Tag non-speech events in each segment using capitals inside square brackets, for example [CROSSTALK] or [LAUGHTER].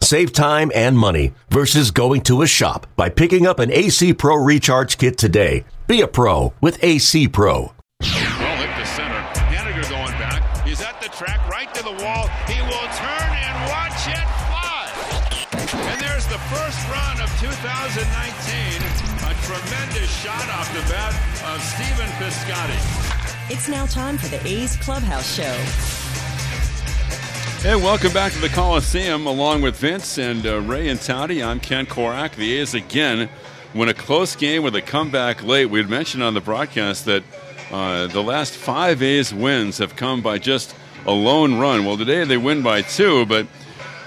Save time and money versus going to a shop by picking up an AC Pro Recharge Kit today. Be a pro with AC Pro. Well hit to center. Haniger going back. He's at the track, right to the wall. He will turn and watch it fly. And there's the first run of 2019. A tremendous shot off the bat of Stephen Piscotty. It's now time for the A's Clubhouse Show. Hey, welcome back to the Coliseum along with Vince and uh, Ray and Towdy. I'm Ken Korach. The A's again win a close game with a comeback late. We had mentioned on the broadcast that uh, the last five A's wins have come by just a lone run. Well, today they win by two, but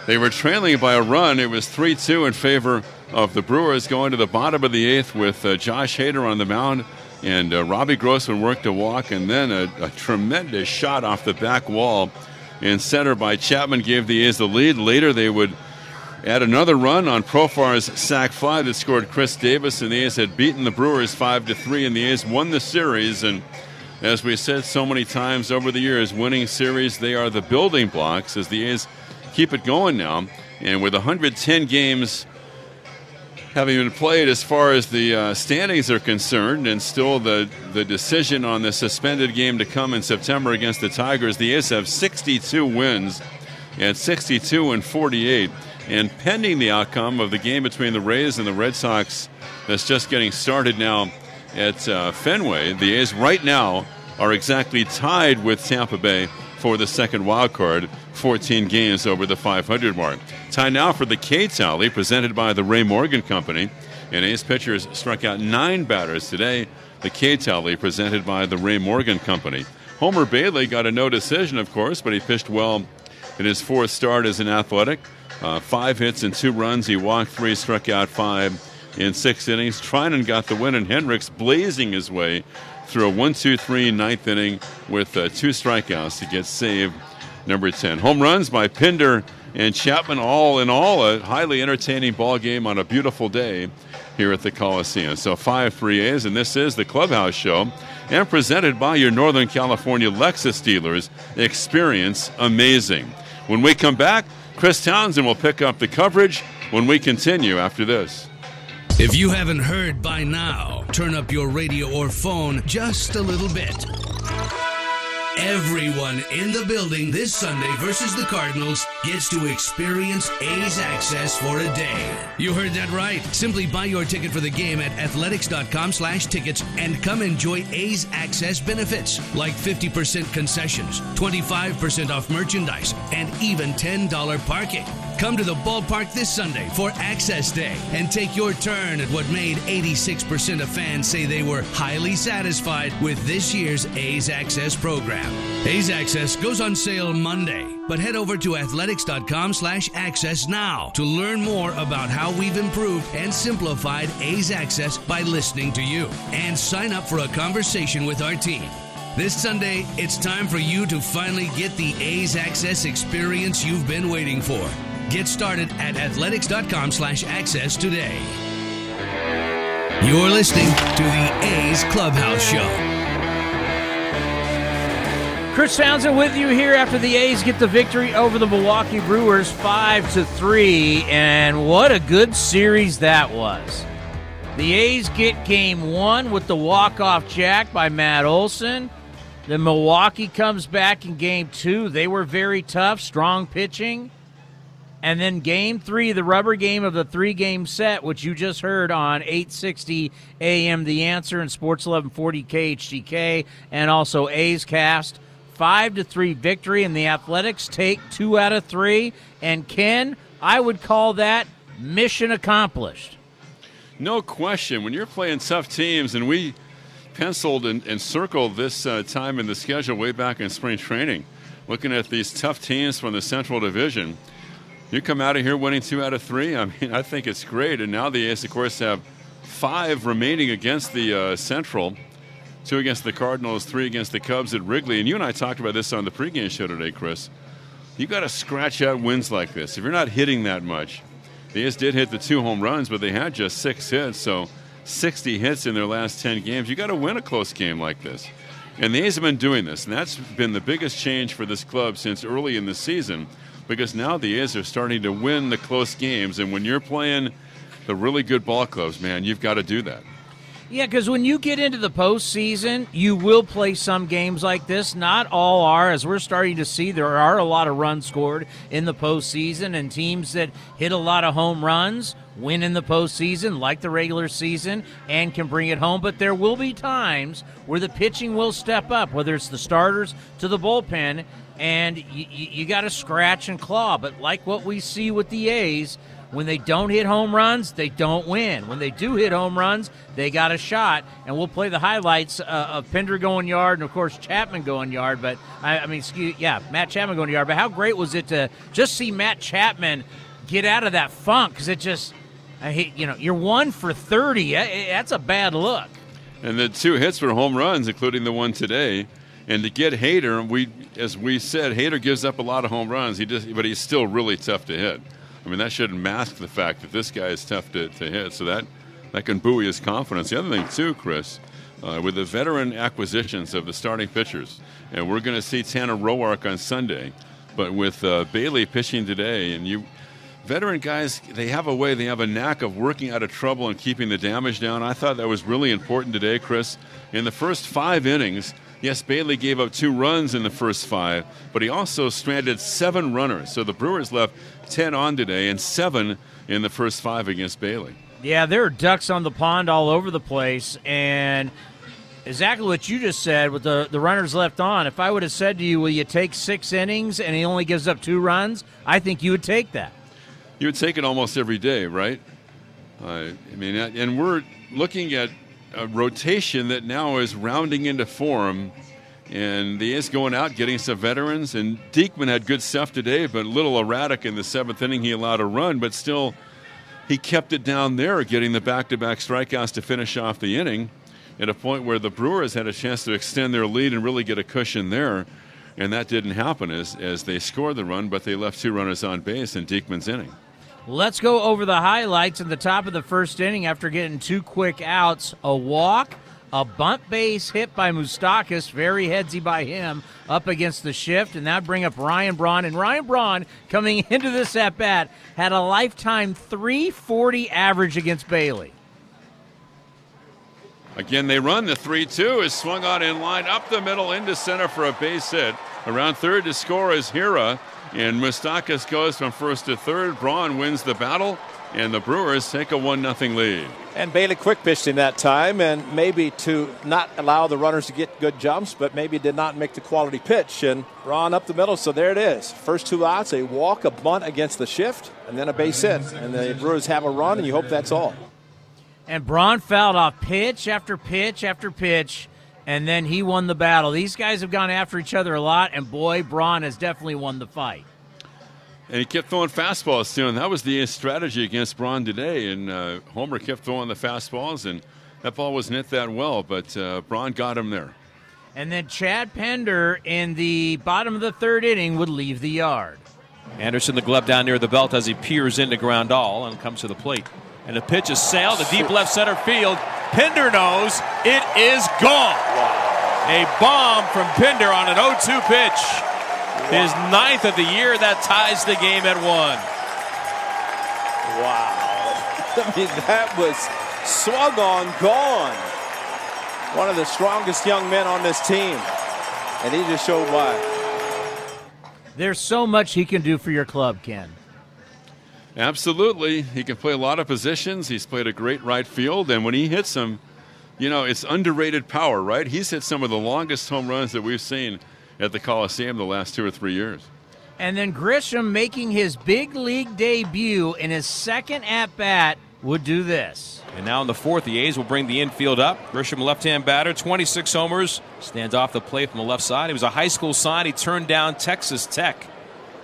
they were trailing by a run. It was 3 2 in favor of the Brewers going to the bottom of the eighth with uh, Josh Hader on the mound. And uh, Robbie Grossman worked a walk, and then a, a tremendous shot off the back wall in center by Chapman gave the A's the lead. Later, they would add another run on Profar's sac fly that scored Chris Davis, and the A's had beaten the Brewers five to three, and the A's won the series. And as we said so many times over the years, winning series they are the building blocks as the A's keep it going now. And with 110 games having been played as far as the uh, standings are concerned, and still the, the decision on the suspended game to come in September against the Tigers, the A's have 62 wins at 62 and 48. And pending the outcome of the game between the Rays and the Red Sox that's just getting started now at uh, Fenway, the A's right now are exactly tied with Tampa Bay for the second wild card, 14 games over the 500 mark. Time now for the K tally presented by the Ray Morgan Company. And A's pitchers struck out nine batters today. The K tally presented by the Ray Morgan Company. Homer Bailey got a no decision, of course, but he pitched well in his fourth start as an athletic. Uh, five hits and two runs. He walked three, struck out five in six innings. Treinen got the win, and Hendriks blazing his way through a 1 2 3 ninth inning with uh, two strikeouts to get save number 10. Home runs by Pinder and Chapman, all in all, a highly entertaining ball game on a beautiful day here at the Coliseum. So 5 free A's, and this is the Clubhouse Show, and presented by your Northern California Lexus dealers. Experience amazing. When we come back, Chris Townsend will pick up the coverage when we continue after this. If you haven't heard by now, turn up your radio or phone just a little bit. Everyone in the building this Sunday versus the Cardinals gets to experience A's access for a day. You heard that right. Simply buy your ticket for the game at athletics.com slash tickets and come enjoy A's access benefits like 50% concessions, 25% off merchandise, and even $10 parking. Come to the ballpark this Sunday for Access Day and take your turn at what made 86% of fans say they were highly satisfied with this year's A's Access program. A's Access goes on sale Monday, but head over to athletics.com slash access now to learn more about how we've improved and simplified A's Access by listening to you and sign up for a conversation with our team. This Sunday, it's time for you to finally get the A's Access experience you've been waiting for. Get started at athletics.com slash access today. You're listening to the A's Clubhouse Show. Chris Townsend with you here after the A's get the victory over the Milwaukee Brewers 5 to 3 and what a good series that was. The A's get game 1 with the walk-off jack by Matt Olson. Then Milwaukee comes back in game 2. They were very tough, strong pitching. And then game three, the rubber game of the three game set, which you just heard on 860 AM The Answer and Sports 1140 KHTK, and also A's Cast. Five to three victory, and the Athletics take two out of three. And Ken, I would call that mission accomplished. No question. When you're playing tough teams, and we penciled and, and circled this uh, time in the schedule way back in spring training, looking at these tough teams from the Central Division you come out of here winning two out of three. I mean, I think it's great. And now the A's, of course, have five remaining against the uh, Central. two against the Cardinals, three against the Cubs at Wrigley. And you and I talked about this on the pregame show today, Chris. You got to scratch out wins like this. If you're not hitting that much, the A's did hit the two home runs, but they had just six hits. So 60 hits in their last 10 games. You got to win a close game like this. And the A's have been doing this, and that's been the biggest change for this club since early in the season because now the A's are starting to win the close games. And when you're playing the really good ball clubs, man, you've got to do that. Yeah, because when you get into the postseason, you will play some games like this. Not all are, as we're starting to see. There are a lot of runs scored in the postseason, and teams that hit a lot of home runs win in the postseason, like the regular season, and can bring it home. But there will be times where the pitching will step up, whether it's the starters to the bullpen, and you, you got to scratch and claw. But like what we see with the A's, when they don't hit home runs, they don't win. When they do hit home runs, they got a shot. And we'll play the highlights uh, of Pinder going yard and, of course, Chapman going yard. But, I, I mean, excuse, yeah, Matt Chapman going yard. But how great was it to just see Matt Chapman get out of that funk? Because it just, I hate, you know, you're one for 30. That's a bad look. And the two hits were home runs, including the one today. And to get Hader, we, as we said, Hader gives up a lot of home runs. He just, but he's still really tough to hit. I mean, that shouldn't mask the fact that this guy is tough to, to hit. So that, that can buoy his confidence. The other thing, too, Chris, uh, with the veteran acquisitions of the starting pitchers, and we're going to see Tanner Roark on Sunday, but with uh, Bailey pitching today, and you veteran guys, they have a way, they have a knack of working out of trouble and keeping the damage down. I thought that was really important today, Chris. In the first five innings, yes, Bailey gave up two runs in the first five, but he also stranded seven runners. So the Brewers left 10 on today and seven in the first five against Bailey. Yeah, there are ducks on the pond all over the place. And exactly what you just said with the, the runners left on. If I would have said to you, will you take six innings and he only gives up two runs, I think you would take that. You would take it almost every day, right? Uh, I mean, and we're looking at a rotation that now is rounding into form and the A's going out, getting some veterans. And Diekman had good stuff today, but a little erratic in the seventh inning. He allowed a run, but still, he kept it down there, getting the back to back strikeouts to finish off the inning at a point where the Brewers had a chance to extend their lead and really get a cushion there. And that didn't happen as, as they scored the run, but they left two runners on base in Diekman's inning. Let's go over the highlights in the top of the first inning after getting two quick outs. A walk, a bunt base hit by Moustakas, very headsy by him, up against the shift, and that bring up Ryan Braun. And Ryan Braun, coming [LAUGHS] into this at bat, had a lifetime 340 average against Bailey. Again, they run the 3 2 is swung on in line up the middle into center for a base hit. Around third to score is Hiura, and Moustakas goes from first to third. Braun wins the battle and the Brewers take a 1 0 lead. And Bailey quick pitched in that time, and maybe to not allow the runners to get good jumps, but maybe did not make the quality pitch. And Braun up the middle, so there it is. First two outs, a walk, a bunt against the shift, and then a base hit. And the Brewers have a run, and you hope that's all. And Braun fouled off pitch after pitch after pitch, and then he won the battle. These guys have gone after each other a lot, and boy, Braun has definitely won the fight and he kept throwing fastballs too. And that was the strategy against Braun today. And uh, Homer kept throwing the fastballs, and that ball wasn't hit that well, but uh, Braun got him there. And then Chad Pinder in the bottom of the third inning would leave the yard. Anderson, the glove down near the belt as he peers into Grandal and comes to the plate. And the pitch is sailed to deep left center field. Pinder knows it is gone. A bomb from Pinder on an 0 2 pitch. His ninth of the year. That ties the game at one. Wow. [LAUGHS] I mean, that was swung on, gone. One of the strongest young men on this team. And he just showed why. There's so much he can do for your club, Ken. Absolutely. He can play a lot of positions. He's played a great right field. And when he hits them, you know, it's underrated power, right? He's hit some of the longest home runs that we've seen at the Coliseum the last two or three years. And then Grisham making his big league debut in his second at bat would do this. And now in the fourth, the A's will bring the infield up. Grisham, left hand batter, 26 homers, stands off the plate from the left side. He was a high school sign. He turned down Texas Tech.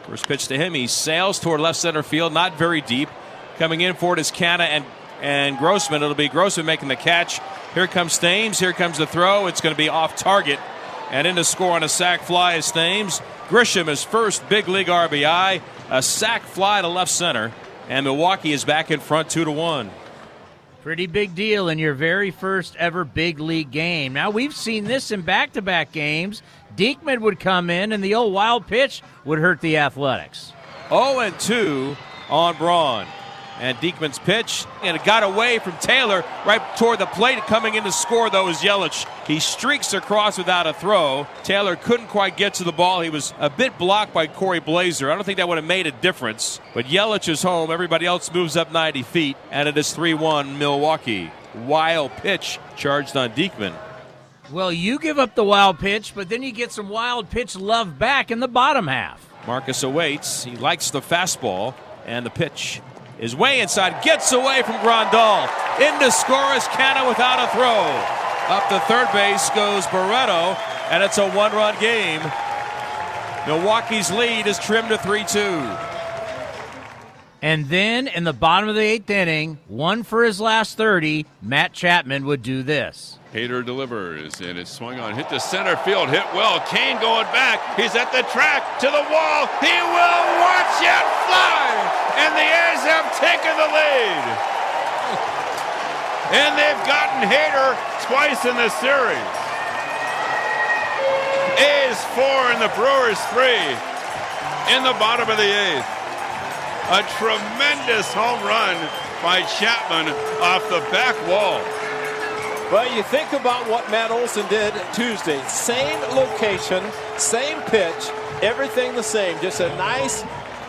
First pitch to him, he sails toward left center field, not very deep. Coming in for it is Canha, and and Grossman. It'll be Grossman making the catch. Here comes Thames. Here comes the throw. It's going to be off target. And in to score on a sac fly is Thames. Grisham, his first big league RBI. A sac fly to left center. And Milwaukee is back in front 2 to 1. Pretty big deal in your very first ever big league game. Now, we've seen this in back to back games. Diekman would come in, and the old wild pitch would hurt the Athletics. 0 and 2 on Braun. And Diekman's pitch, and it got away from Taylor right toward the plate. Coming in to score, though, is Yelich. He streaks across without a throw. Taylor couldn't quite get to the ball. He was a bit blocked by Cory Blaser. I don't think that would have made a difference. But Yelich is home. Everybody else moves up 90 feet, and it is 3 1 Milwaukee. Wild pitch charged on Diekman. Well, you give up the wild pitch, but then you get some wild pitch love back in the bottom half. Marcus awaits. He likes the fastball, and the pitch is way inside. Gets away from Grandal. In to score is Canha without a throw. Up to third base goes Barreto, and it's a one run game. Milwaukee's lead is trimmed to 3 2. And then in the bottom of the eighth inning, one for his last 30, Matt Chapman would do this. Hader delivers, and it's swung on, hit to center field, hit well. Cain going back. He's at the track to the wall. He will watch it fly, and the A's have And they've gotten Hader twice in this series. A's four and the Brewers three in the bottom of the eighth. A tremendous home run by Chapman off the back wall. Well, you think about what Matt Olson did Tuesday. Same location, same pitch, everything the same. Just a nice,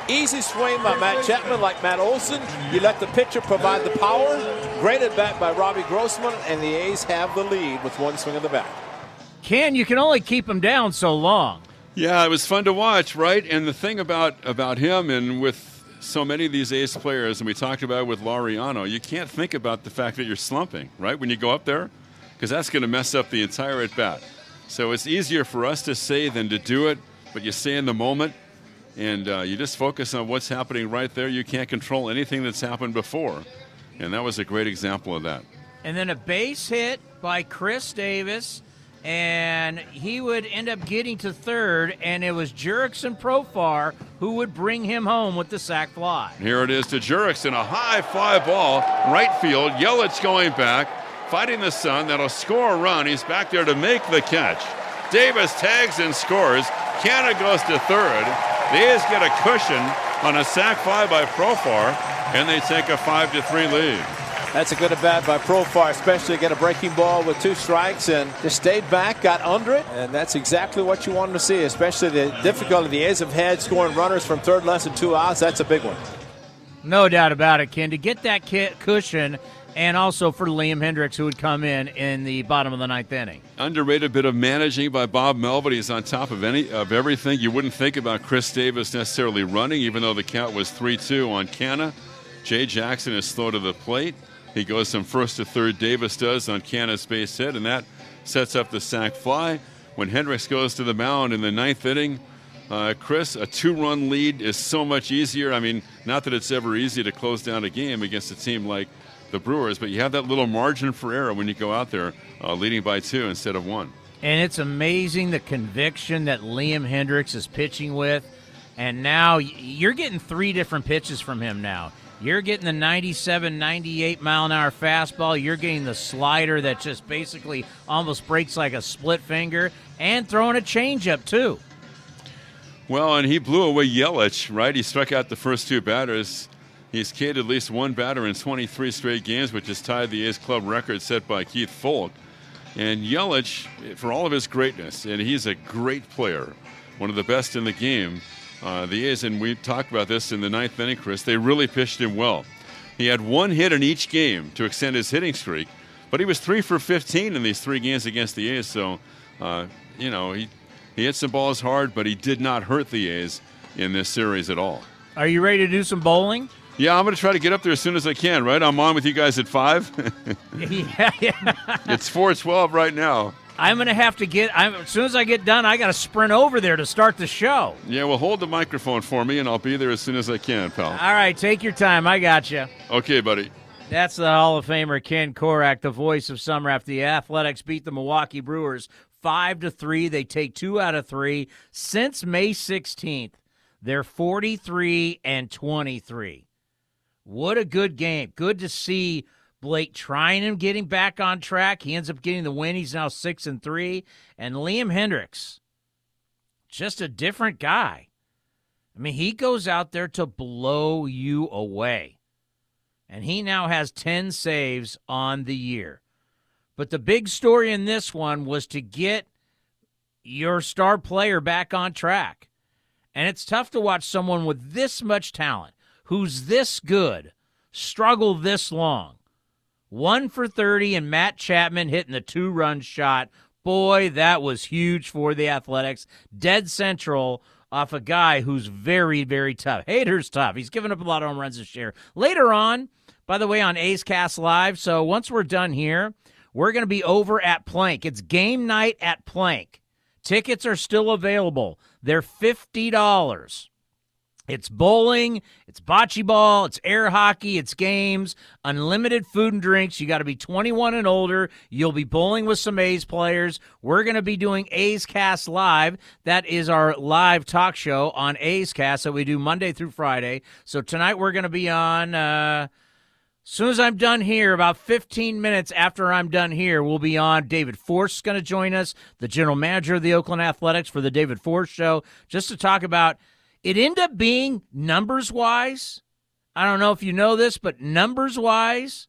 easy swing by Matt Chapman like Matt Olson. You let the pitcher provide the power. Great at bat by Robbie Grossman, and the A's have the lead with one swing of the bat. Ken, you can only keep him down so long. Yeah, it was fun to watch, right? And the thing about about him and with so many of these A's players, and we talked about it with Laureano, you can't think about the fact that you're slumping, right, when you go up there, because that's going to mess up the entire at bat. So it's easier for us to say than to do it, but you stay in the moment and uh, you just focus on what's happening right there. You can't control anything that's happened before. And that was a great example of that. And then a base hit by Chris Davis, and he would end up getting to third, and it was Jurickson Profar who would bring him home with the sac fly. Here it is to Jurickson, a high fly ball, right field. Yelich going back, fighting the sun. That'll score a run. He's back there to make the catch. Davis tags and scores. Canha goes to third. The A's get a cushion on a sac fly by Profar, and they take a five to three lead. That's a good at bat by Profar, especially get a breaking ball with two strikes and just stayed back, got under it, and that's exactly what you wanted to see, especially the difficulty the A's have had scoring runners from third less than two outs. That's a big one. No doubt about it, Ken. To get that cushion, and also for Liam Hendriks, who would come in in the bottom of the ninth inning. Underrated bit of managing by Bob Melvin. He's on top of any of everything. You wouldn't think about Chris Davis necessarily running, even though the count was three-two on Canha. Jay Jackson is slow to the plate. He goes from first to third. Davis does on Canha's base hit, and that sets up the sac fly. When Hendriks goes to the mound in the ninth inning, uh, Chris, a two-run lead is so much easier. I mean, not that it's ever easy to close down a game against a team like the Brewers, but you have that little margin for error when you go out there uh, leading by two instead of one. And it's amazing the conviction that Liam Hendriks is pitching with. And now you're getting three different pitches from him now. You're getting the 97, 98 mile an hour fastball. You're getting the slider that just basically almost breaks like a split finger, and throwing a changeup too. Well, and he blew away Yelich, right? He struck out the first two batters. He's K'd at least one batter in 23 straight games, which has tied the A's club record set by Keith Foulke. And Yelich, for all of his greatness, and he's a great player, one of the best in the game. Uh, the A's, and we talked about this in the ninth inning, Chris, they really pitched him well. He had one hit in each game to extend his hitting streak, but he was three for 15 in these three games against the A's. So, uh, you know, he, he hit some balls hard, but he did not hurt the A's in this series at all. Are you ready to do some bowling? Yeah, I'm going to try to get up there as soon as I can, right? I'm on with you guys at 5. [LAUGHS] yeah, yeah. it's 412 right now. I'm going to have to get, I'm, as soon as I get done, I got to sprint over there to start the show. Yeah, well, hold the microphone for me, and I'll be there as soon as I can, pal. All right, take your time. I got you. Okay, buddy. That's the Hall of Famer Ken Korach, the voice of summer after the Athletics beat the Milwaukee Brewers five to three. They take two out of three since May 16th. They're 43 and 23. What a good game. Good to see Blake Treinen and getting back on track. He ends up getting the win. He's now six and three. And Liam Hendriks, just a different guy. I mean, he goes out there to blow you away. And he now has 10 saves on the year. But the big story in this one was to get your star player back on track. And it's tough to watch someone with this much talent, who's this good, struggle this long. One for 30, and Matt Chapman hitting the two run shot. Boy, that was huge for the Athletics. Dead central off a guy who's very, very tough. Hader's tough. He's given up a lot of home runs this year. Later on, by the way, on A's Cast Live. So once we're done here, we're going to be over at Plank. It's game night at Plank. Tickets are still available. They're $50. It's bowling, it's bocce ball, it's air hockey, it's games, unlimited food and drinks. You got to be 21 and older. You'll be bowling with some A's players. We're going to be doing A's Cast Live. That is our live talk show on A's Cast that we do Monday through Friday. So tonight we're going to be on. Uh, soon as I'm done here, about 15 minutes after I'm done here, we'll be on. David Forst going to join us, the general manager of the Oakland Athletics, for the David Forst Show, just to talk about. It ended up being numbers wise. I don't know if you know this, but numbers wise,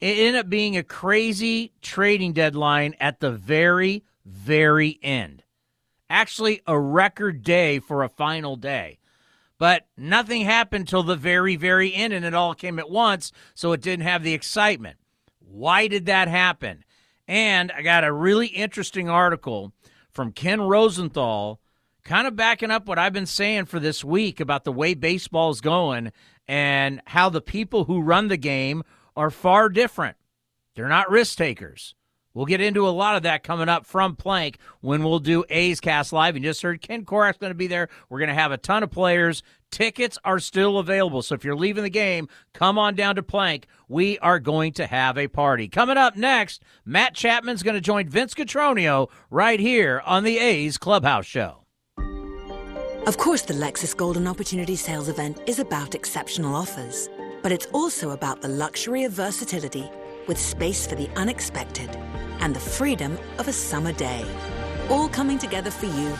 it ended up being a crazy trading deadline at the very, very end. Actually, a record day for a final day. But nothing happened till the very, very end, and it all came at once, so it didn't have the excitement. Why did that happen? And I got a really interesting article from Ken Rosenthal, kind of backing up what I've been saying for this week about the way baseball's going and how the people who run the game are far different. They're not risk takers. We'll get into a lot of that coming up from Plank when we'll do A's Cast Live. You just heard Ken Korach's going to be there. We're going to have a ton of players. Tickets are still available. So if you're leaving the game, come on down to Plank. We are going to have a party. Coming up next, Matt Chapman's going to join Vince Cotroneo right here on the A's Clubhouse Show. Of course, the Lexus Golden Opportunity Sales event is about exceptional offers, but it's also about the luxury of versatility with space for the unexpected and the freedom of a summer day. All coming together for you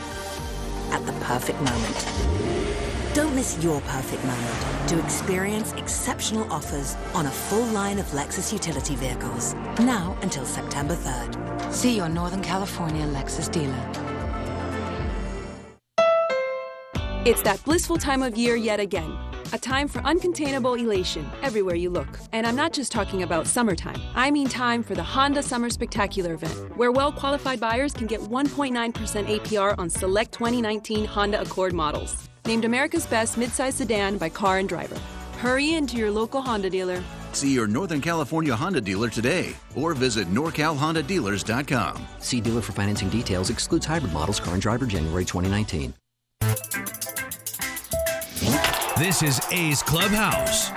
at the perfect moment. Don't miss your perfect moment to experience exceptional offers on a full line of Lexus utility vehicles. Now until September 3rd. See your Northern California Lexus dealer. It's that blissful time of year yet again. A time for uncontainable elation everywhere you look. And I'm not just talking about summertime. I mean time for the Honda Summer Spectacular event, where well qualified buyers can get 1.9% APR on select 2019 Honda Accord models. Named America's Best Midsize Sedan by Car and Driver. Hurry into your local Honda dealer. See your Northern California Honda dealer today or visit norcalhondadealers.com. See dealer for financing details. Excludes hybrid models, car and driver, January 2019. This is A's Clubhouse.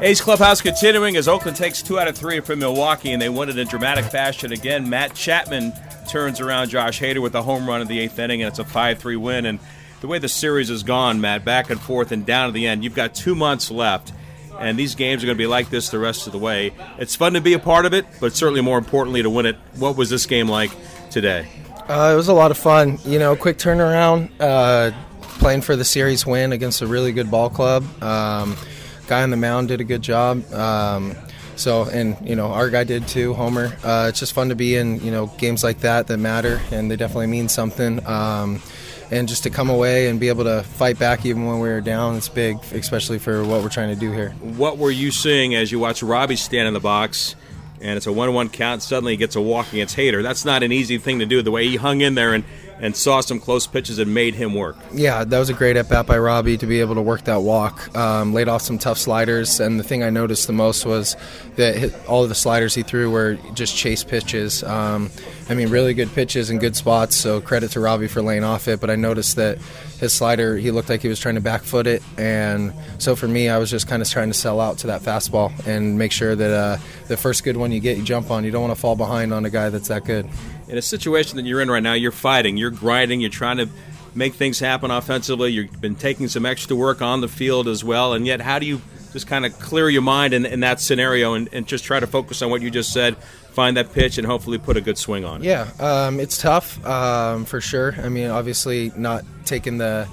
A's Clubhouse continuing as Oakland takes two out of three from Milwaukee, and they won it in dramatic fashion again. Matt Chapman turns around Josh Hader with a home run in the eighth inning, and it's a 5 3 win. And the way the series has gone, Matt, back and forth and down to the end, you've got two months left, and these games are going to be like this the rest of the way. It's fun to be a part of it, but certainly more importantly to win it. What was this game like today? Uh, it was a lot of fun. You know, quick turnaround. Uh, playing for the series win against a really good ball club. Um, guy on the mound did a good job. Um, so, and you know, our guy did too, Homer. Uh, it's just fun to be in you know games like that that matter, and they definitely mean something. Um, and just to come away and be able to fight back even when we were down, it's big, especially for what we're trying to do here. What were you seeing as you watch Robbie stand in the box? And it's a one-one count. Suddenly, he gets a walk against Hader. That's not an easy thing to do. The way he hung in there, and and saw some close pitches and made him work. Yeah, that was a great at bat by Robbie to be able to work that walk. Um, laid off some tough sliders, and the thing I noticed the most was that all of the sliders he threw were just chase pitches. Um, I mean, really good pitches and good spots. So credit to Robbie for laying off it. But I noticed that his slider, he looked like he was trying to back foot it, and so for me, I was just kind of trying to sell out to that fastball and make sure that uh, the first good one you get, you jump on. You don't want to fall behind on a guy that's that good in a situation that you're in right now, you're fighting, you're grinding, you're trying to make things happen offensively. You've been taking some extra work on the field as well, and yet how do you just kind of clear your mind in, in that scenario and, and, just try to focus on what you just said, find that pitch, and hopefully put a good swing on it? Yeah, um, it's tough um, for sure. I mean, obviously, not taking the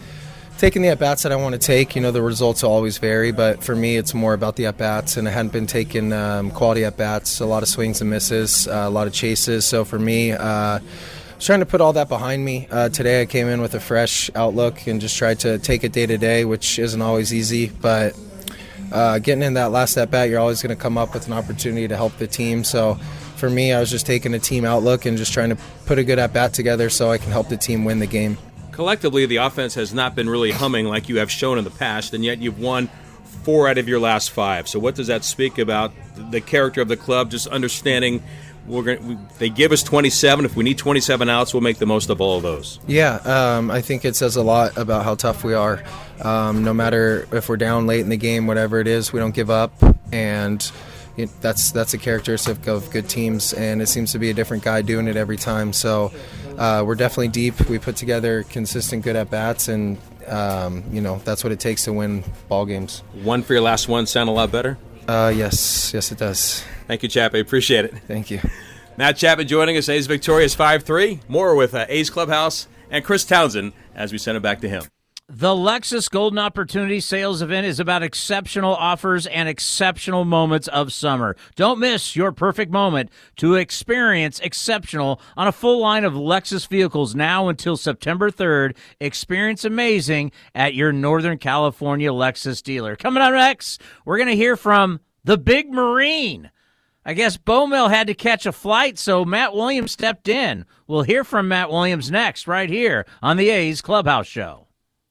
taking the at bats that I want to take. You know, the results always vary, but for me, it's more about the at bats, and I hadn't been taking um, quality at bats. A lot of swings and misses, uh, a lot of chases. So for me. Uh, I was trying to put all that behind me. Uh, today I came in with a fresh outlook and just tried to take it day to day, which isn't always easy. But uh, getting in that last at bat, you're always going to come up with an opportunity to help the team. So for me, I was just taking a team outlook and just trying to put a good at bat together so I can help the team win the game collectively, the offense has not been really humming like you have shown in the past, and yet you've won four out of your last five. So, what does that speak about the character of the club? Just understanding we're going we, they give us 27 if we need 27 outs we'll make the most of all of those. Yeah um, i think it says a lot about how tough we are. Um, no matter if we're down late in the game whatever it is we don't give up. And it, that's that's a characteristic of good teams and it seems to be a different guy doing it every time. So uh, we're definitely deep. We put together consistent, good at bats, and um, you know that's what it takes to win ball games. One for your last one sound a lot better. Uh, yes, yes, it does. Thank you, Chap. I appreciate it. Thank you. Matt Chapman joining us. A's victorious five three. More with uh, A's Clubhouse and Chris Townsend as we send it back to him. The Lexus Golden Opportunity Sales Event is about exceptional offers and exceptional moments of summer. Don't miss your perfect moment to experience exceptional on a full line of Lexus vehicles now until September 3rd. Experience amazing at your Northern California Lexus dealer. Coming up next, we're going to hear from the Big Marine. I guess BoMel had to catch a flight, so Matt Williams stepped in. We'll hear from Matt Williams next, right here on the A's Clubhouse Show.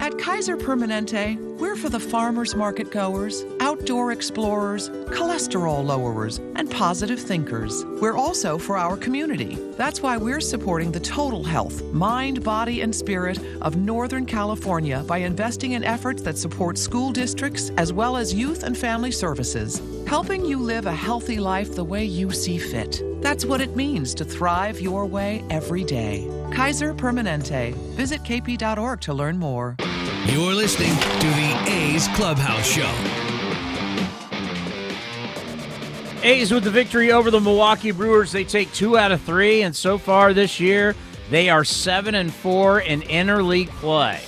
At Kaiser Permanente, we're for the farmers market goers, outdoor explorers, cholesterol lowerers, and positive thinkers. We're also for our community. That's why we're supporting the total health, mind, body, and spirit of Northern California by investing in efforts that support school districts as well as youth and family services, helping you live a healthy life the way you see fit. That's what it means to thrive your way every day. Kaiser Permanente. Visit kp.org to learn more. You're listening to the A's Clubhouse Show. A's with the victory over the Milwaukee Brewers. They take two out of three, and so far this year, they are seven and four in interleague play.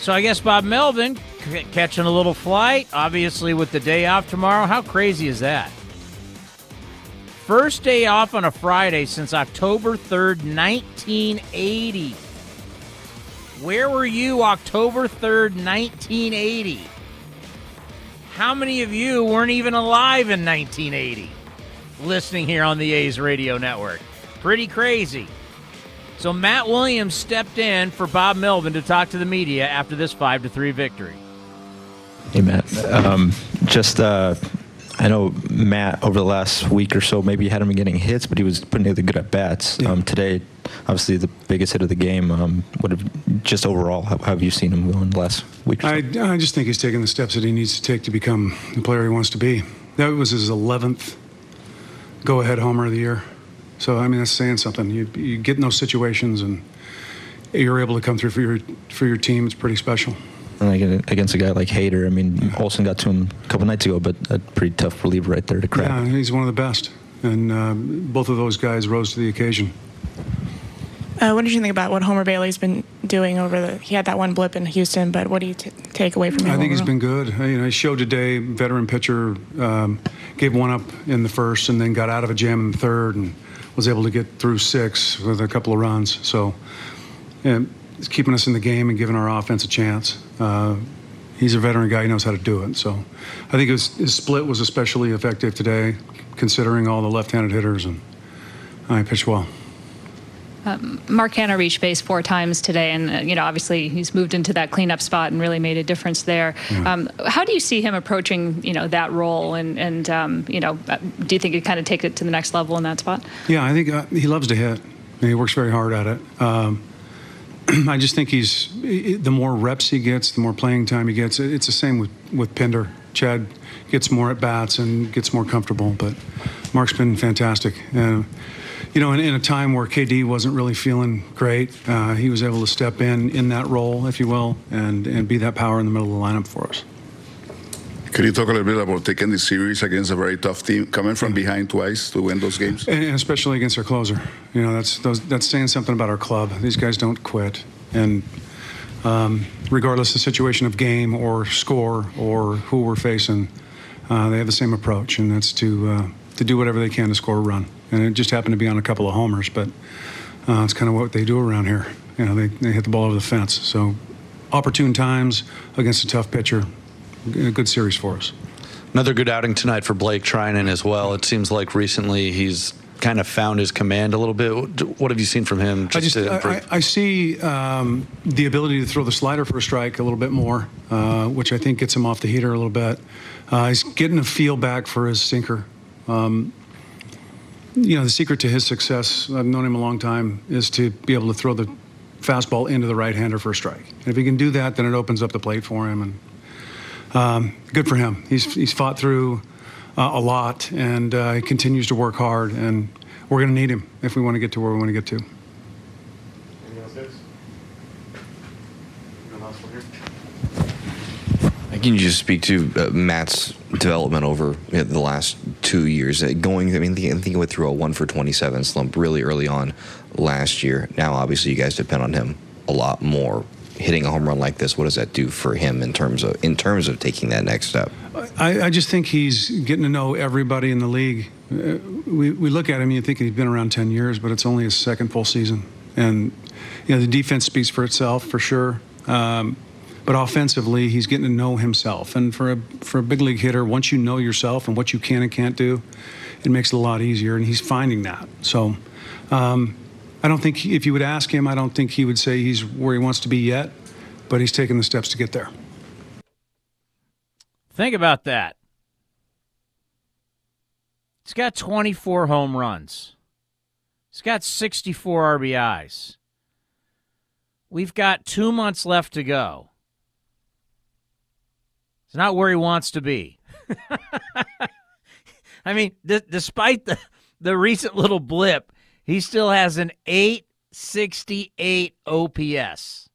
So I guess Bob Melvin c- catching a little flight, obviously with the day off tomorrow. How crazy is that? First day off on a Friday since October 3rd, 1980. Where were you October 3rd, 1980? How many of you weren't even alive in 1980 listening here on the A's radio network? Pretty crazy. So Matt Williams stepped in for Bob Melvin to talk to the media after this 5 to 3 victory. Hey Matt, um, just uh, I know Matt over the last week or so maybe had him getting hits, but he was putting together good at bats. Yeah. Um, today, obviously the biggest hit of the game. Um, what have, just overall, how, how, have you seen him going the last week? So? I, I just think he's taking the steps that he needs to take to become the player he wants to be. That was his 11th go-ahead homer of the year. So I mean that's saying something. You you get in those situations and you're able to come through for your for your team. It's pretty special against a guy like Hader. I mean, Olson got to him a couple nights ago, but a pretty tough reliever right there to crack. Yeah, he's one of the best, and uh, both of those guys rose to the occasion. Uh, what did you think about what Homer Bailey's been doing over the? He had that one blip in Houston, but what do you t- take away from him? I think he's been good. Uh, You know, he showed today, veteran pitcher, um, gave one up in the first and then got out of a jam in the third and was able to get through six with a couple of runs. So, and it's keeping us in the game and giving our offense a chance. Uh, he's a veteran guy. He knows how to do it. So, I think his, his split was especially effective today, considering all the left-handed hitters, and uh, he pitched well. Um, Mark Canha reached base four times today, and uh, you know obviously he's moved into that cleanup spot and really made a difference there. Um, how do you see him approaching you know that role, and and um, you know uh, do you think he kind of take it to the next level in that spot? Yeah, I think uh, he loves to hit. He works very hard at it. Um, [CLEARS THROAT] I just think he's the more reps he gets, the more playing time he gets. It's the same with with Pinder. Chad gets more at bats and gets more comfortable, but Mark's been fantastic. Uh, you know, in, in a time where KD wasn't really feeling great, uh, he was able to step in in that role, if you will, and and be that power in the middle of the lineup for us. Could you talk a little bit about taking this series against a very tough team, coming from behind twice to win those games? And especially against our closer. You know, that's that's saying something about our club. These guys don't quit, and um, regardless of the situation of game or score or who we're facing, uh, they have the same approach, and that's to uh, to do whatever they can to score a run. And it just happened to be on a couple of homers, but uh, it's kind of what they do around here. You know, they, they hit the ball over the fence. So opportune times against a tough pitcher, a good series for us. Another good outing tonight for Blake Treinen as well. It seems like recently he's kind of found his command a little bit. What have you seen from him? I just? I I see um, the ability to throw the slider for a strike a little bit more, uh, which I think gets him off the heater a little bit. Uh, he's getting a feel back for his sinker. Um, you know, the secret to his success, I've known him a long time, is to be able to throw the fastball into the right hander for a strike. And if he can do that, then it opens up the plate for him. And um, good for him. He's, he's fought through uh, a lot and uh, he continues to work hard. And we're going to need him if we want to get to where we want to get to. Anything else? I can you just speak to uh, Matt's development over you know, the last two years? Uh, going, I mean, I think he went through a one for twenty-seven slump really early on last year. Now, obviously, you guys depend on him a lot more. Hitting a home run like this, what does that do for him in terms of in terms of taking that next step? I, I just think he's getting to know everybody in the league. Uh, we, we look at him you think he's been around 10 years, but it's only his second full season. And, you know, the defense speaks for itself for sure. Um, but offensively, he's getting to know himself. And for a, for a big league hitter, once you know yourself and what you can and can't do, it makes it a lot easier. And he's finding that. So um, I don't think, if you would ask him, I don't think he would say he's where he wants to be yet, but he's taking the steps to get there. Think about that. He's got 24 home runs. He's got 64 RBIs. We've got two months left to go. It's not where he wants to be. [LAUGHS] I mean, d- despite the, the recent little blip, he still has an 868 OPS.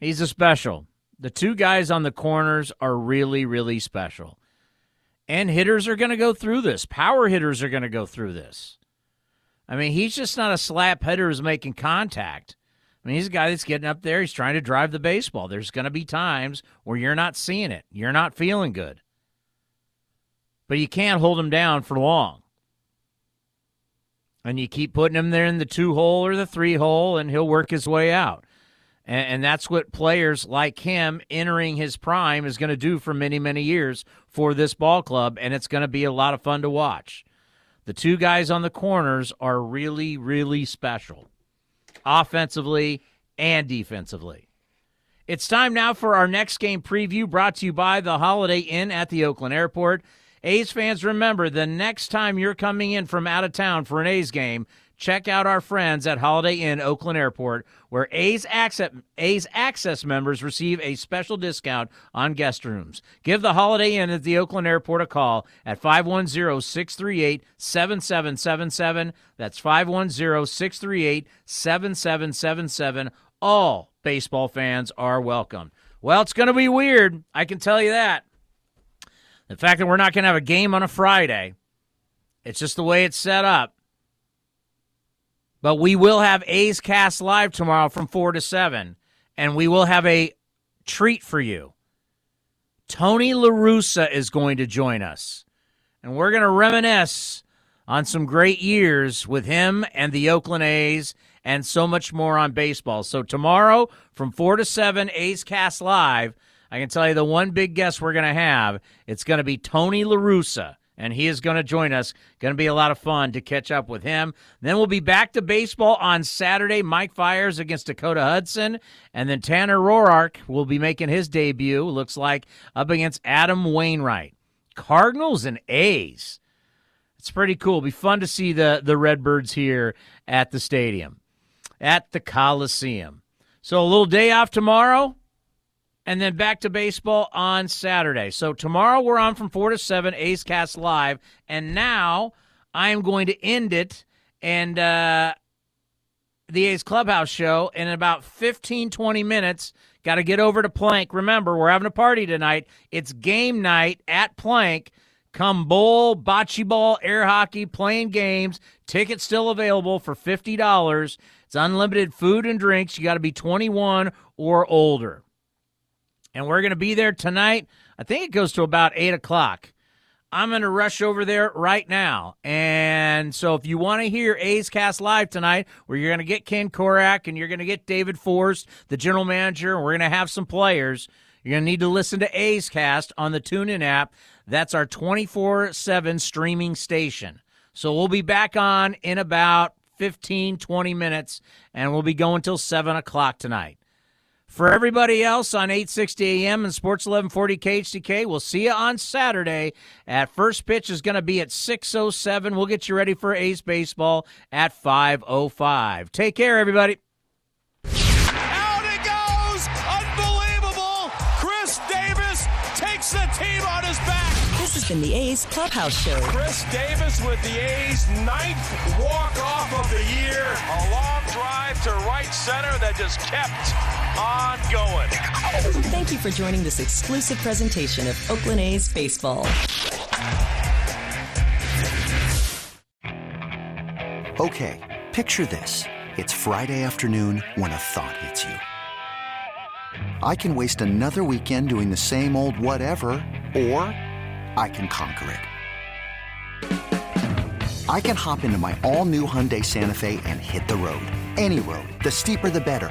He's a special. The two guys on the corners are really, really special. And hitters are going to go through this. Power hitters are going to go through this. I mean, he's just not a slap hitter who's making contact. I mean, he's a guy that's getting up there. He's trying to drive the baseball. There's going to be times where you're not seeing it. You're not feeling good. But you can't hold him down for long. And you keep putting him there in the two hole or the three hole, and he'll work his way out. And, and that's what players like him entering his prime is going to do for many, many years for this ball club. And it's going to be a lot of fun to watch. The two guys on the corners are really, really special, offensively and defensively. It's time now for our next game preview brought to you by the Holiday Inn at the Oakland Airport. A's fans, remember the next time you're coming in from out of town for an A's game, check out our friends at Holiday Inn Oakland Airport, where A's Access, A's Access members receive a special discount on guest rooms. Give the Holiday Inn at the Oakland Airport a call at 510 638 7777. That's 510 638 7777. All baseball fans are welcome. Well, it's going to be weird. I can tell you that. The fact that we're not going to have a game on a Friday, it's just the way it's set up. But we will have A's Cast live tomorrow from 4 to 7, and we will have a treat for you. Tony LaRussa is going to join us, and we're going to reminisce on some great years with him and the Oakland A's and so much more on baseball. So tomorrow from 4 to 7, A's Cast Live, I can tell you the one big guest we're going to have, it's going to be Tony LaRussa and he is going to join us. Going to be a lot of fun to catch up with him. Then we'll be back to baseball on Saturday. Mike Fiers against Dakota Hudson, and then Tanner Roark will be making his debut. Looks like up against Adam Wainwright. Cardinals and A's. It's pretty cool. It'll be fun to see the the Redbirds here at the stadium, at the Coliseum. So a little day off tomorrow and then back to baseball on Saturday. So tomorrow we're on from 4 to 7, A's Cast Live. And now I am going to end it and uh, the A's Clubhouse show in about 15, 20 minutes. Got to get over to Plank. Remember, we're having a party tonight. It's game night at Plank. Come bowl, bocce ball, air hockey, playing games. Tickets still available for $50. It's unlimited food and drinks. You got to be 21 or older and we're going to be there tonight. I think it goes to about 8 o'clock. I'm going to rush over there right now. And so if you want to hear A's Cast Live tonight, where you're going to get Ken Korach and you're going to get David Forst, the general manager, and we're going to have some players, you're going to need to listen to A's Cast on the TuneIn app. That's our 24 7 streaming station. So we'll be back on in about 15, 20 minutes, and we'll be going till 7 o'clock tonight. For everybody else on 860 AM and Sports 1140 KHTK, we'll see you on Saturday. At first pitch is going to be at 6:07. We'll get you ready for A's baseball at 5:05. Take care, everybody. Out it goes! Unbelievable! Chris Davis takes the team on his back. This has been the A's Clubhouse Show. Chris Davis with the A's ninth walk-off of the year. A long drive to right center that just kept on going. Thank you for joining this exclusive presentation of Oakland A's baseball. Okay, picture this. It's Friday afternoon when a thought hits you. I can waste another weekend doing the same old whatever, or I can conquer it. I can hop into my all new Hyundai Santa Fe and hit the road. Any road. The steeper, the better